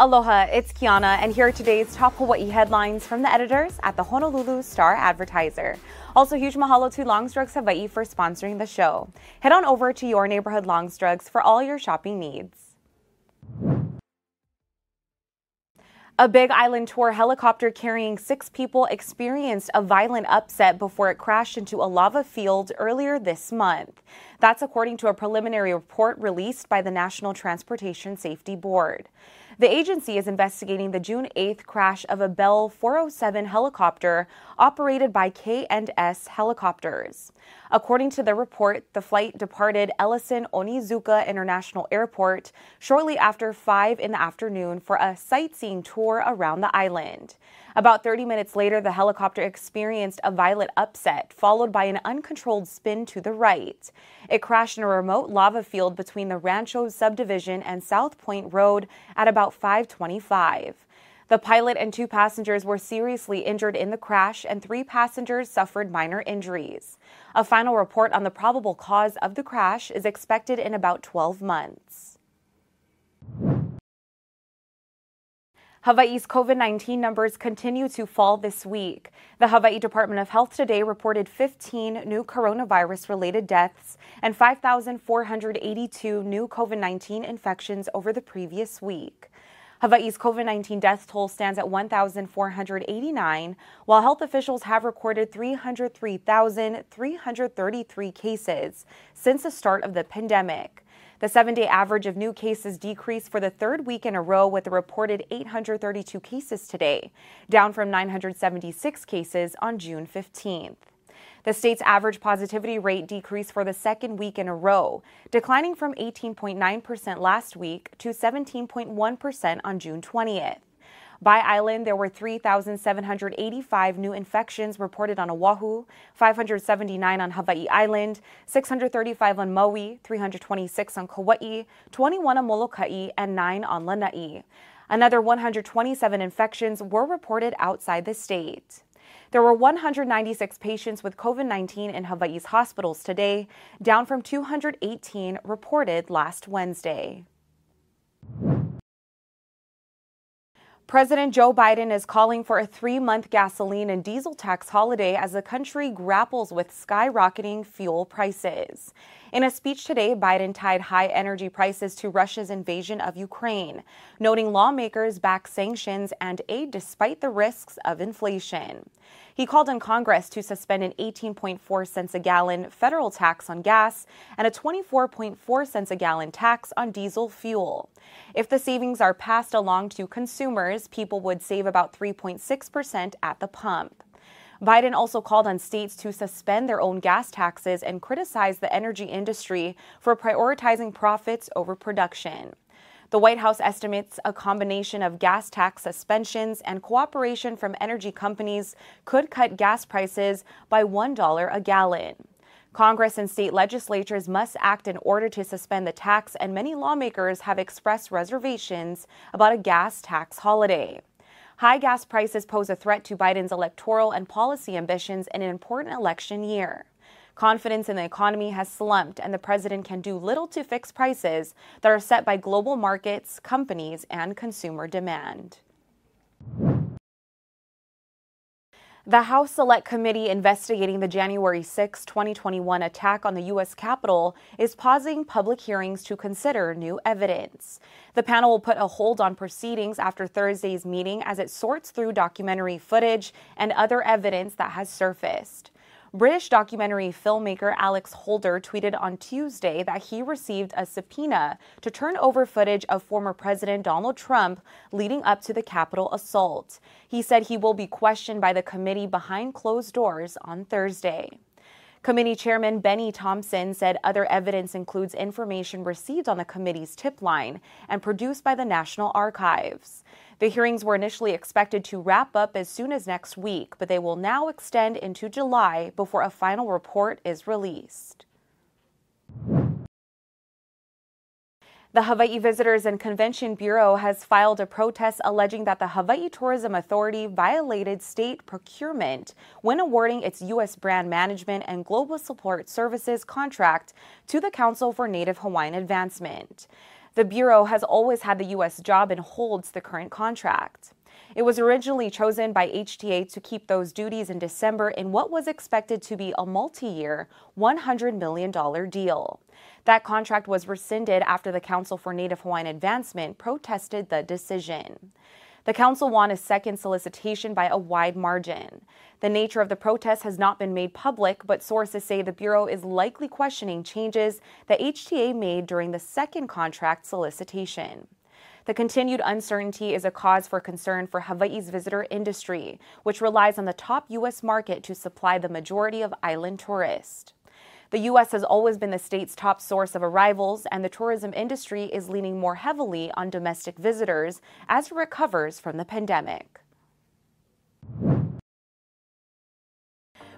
Aloha, it's Kiana, and here are today's top Hawaii headlines from the editors at the Honolulu Star Advertiser. Also, huge mahalo to Longs Drugs Hawaii for sponsoring the show. Head on over to your neighborhood Longs Drugs for all your shopping needs. A Big Island tour helicopter carrying six people experienced a violent upset before it crashed into a lava field earlier this month. That's according to a preliminary report released by the National Transportation Safety Board. The agency is investigating the June 8th crash of a Bell 407 helicopter operated by K&S Helicopters. According to the report, the flight departed Ellison Onizuka International Airport shortly after 5 in the afternoon for a sightseeing tour around the island. About 30 minutes later, the helicopter experienced a violent upset, followed by an uncontrolled spin to the right. It crashed in a remote lava field between the Rancho subdivision and South Point Road at about 525. The pilot and two passengers were seriously injured in the crash, and three passengers suffered minor injuries. A final report on the probable cause of the crash is expected in about 12 months. Hawaii's COVID 19 numbers continue to fall this week. The Hawaii Department of Health today reported 15 new coronavirus related deaths and 5,482 new COVID 19 infections over the previous week. Hawaii's COVID 19 death toll stands at 1,489, while health officials have recorded 303,333 cases since the start of the pandemic. The seven day average of new cases decreased for the third week in a row with a reported 832 cases today, down from 976 cases on June 15th. The state's average positivity rate decreased for the second week in a row, declining from 18.9% last week to 17.1% on June 20th. By island, there were 3,785 new infections reported on Oahu, 579 on Hawaii Island, 635 on Maui, 326 on Kauai, 21 on Molokai, and 9 on Lanai. Another 127 infections were reported outside the state. There were 196 patients with COVID 19 in Hawaii's hospitals today, down from 218 reported last Wednesday. President Joe Biden is calling for a three month gasoline and diesel tax holiday as the country grapples with skyrocketing fuel prices. In a speech today, Biden tied high energy prices to Russia's invasion of Ukraine, noting lawmakers back sanctions and aid despite the risks of inflation. He called on Congress to suspend an 18.4 cents a gallon federal tax on gas and a 24.4 cents a gallon tax on diesel fuel. If the savings are passed along to consumers, people would save about 3.6% at the pump. Biden also called on states to suspend their own gas taxes and criticized the energy industry for prioritizing profits over production. The White House estimates a combination of gas tax suspensions and cooperation from energy companies could cut gas prices by $1 a gallon. Congress and state legislatures must act in order to suspend the tax, and many lawmakers have expressed reservations about a gas tax holiday. High gas prices pose a threat to Biden's electoral and policy ambitions in an important election year. Confidence in the economy has slumped, and the president can do little to fix prices that are set by global markets, companies, and consumer demand. The House Select Committee investigating the January 6, 2021 attack on the U.S. Capitol is pausing public hearings to consider new evidence. The panel will put a hold on proceedings after Thursday's meeting as it sorts through documentary footage and other evidence that has surfaced. British documentary filmmaker Alex Holder tweeted on Tuesday that he received a subpoena to turn over footage of former President Donald Trump leading up to the Capitol assault. He said he will be questioned by the committee behind closed doors on Thursday. Committee Chairman Bennie Thompson said other evidence includes information received on the committee's tip line and produced by the National Archives. The hearings were initially expected to wrap up as soon as next week, but they will now extend into July before a final report is released. The Hawaii Visitors and Convention Bureau has filed a protest alleging that the Hawaii Tourism Authority violated state procurement when awarding its U.S. brand management and global support services contract to the Council for Native Hawaiian Advancement. The Bureau has always had the U.S. job and holds the current contract. It was originally chosen by HTA to keep those duties in December in what was expected to be a multi year, $100 million deal. That contract was rescinded after the Council for Native Hawaiian Advancement protested the decision. The council won a second solicitation by a wide margin. The nature of the protest has not been made public, but sources say the Bureau is likely questioning changes that HTA made during the second contract solicitation. The continued uncertainty is a cause for concern for Hawaii's visitor industry, which relies on the top U.S. market to supply the majority of island tourists. The U.S. has always been the state's top source of arrivals, and the tourism industry is leaning more heavily on domestic visitors as it recovers from the pandemic.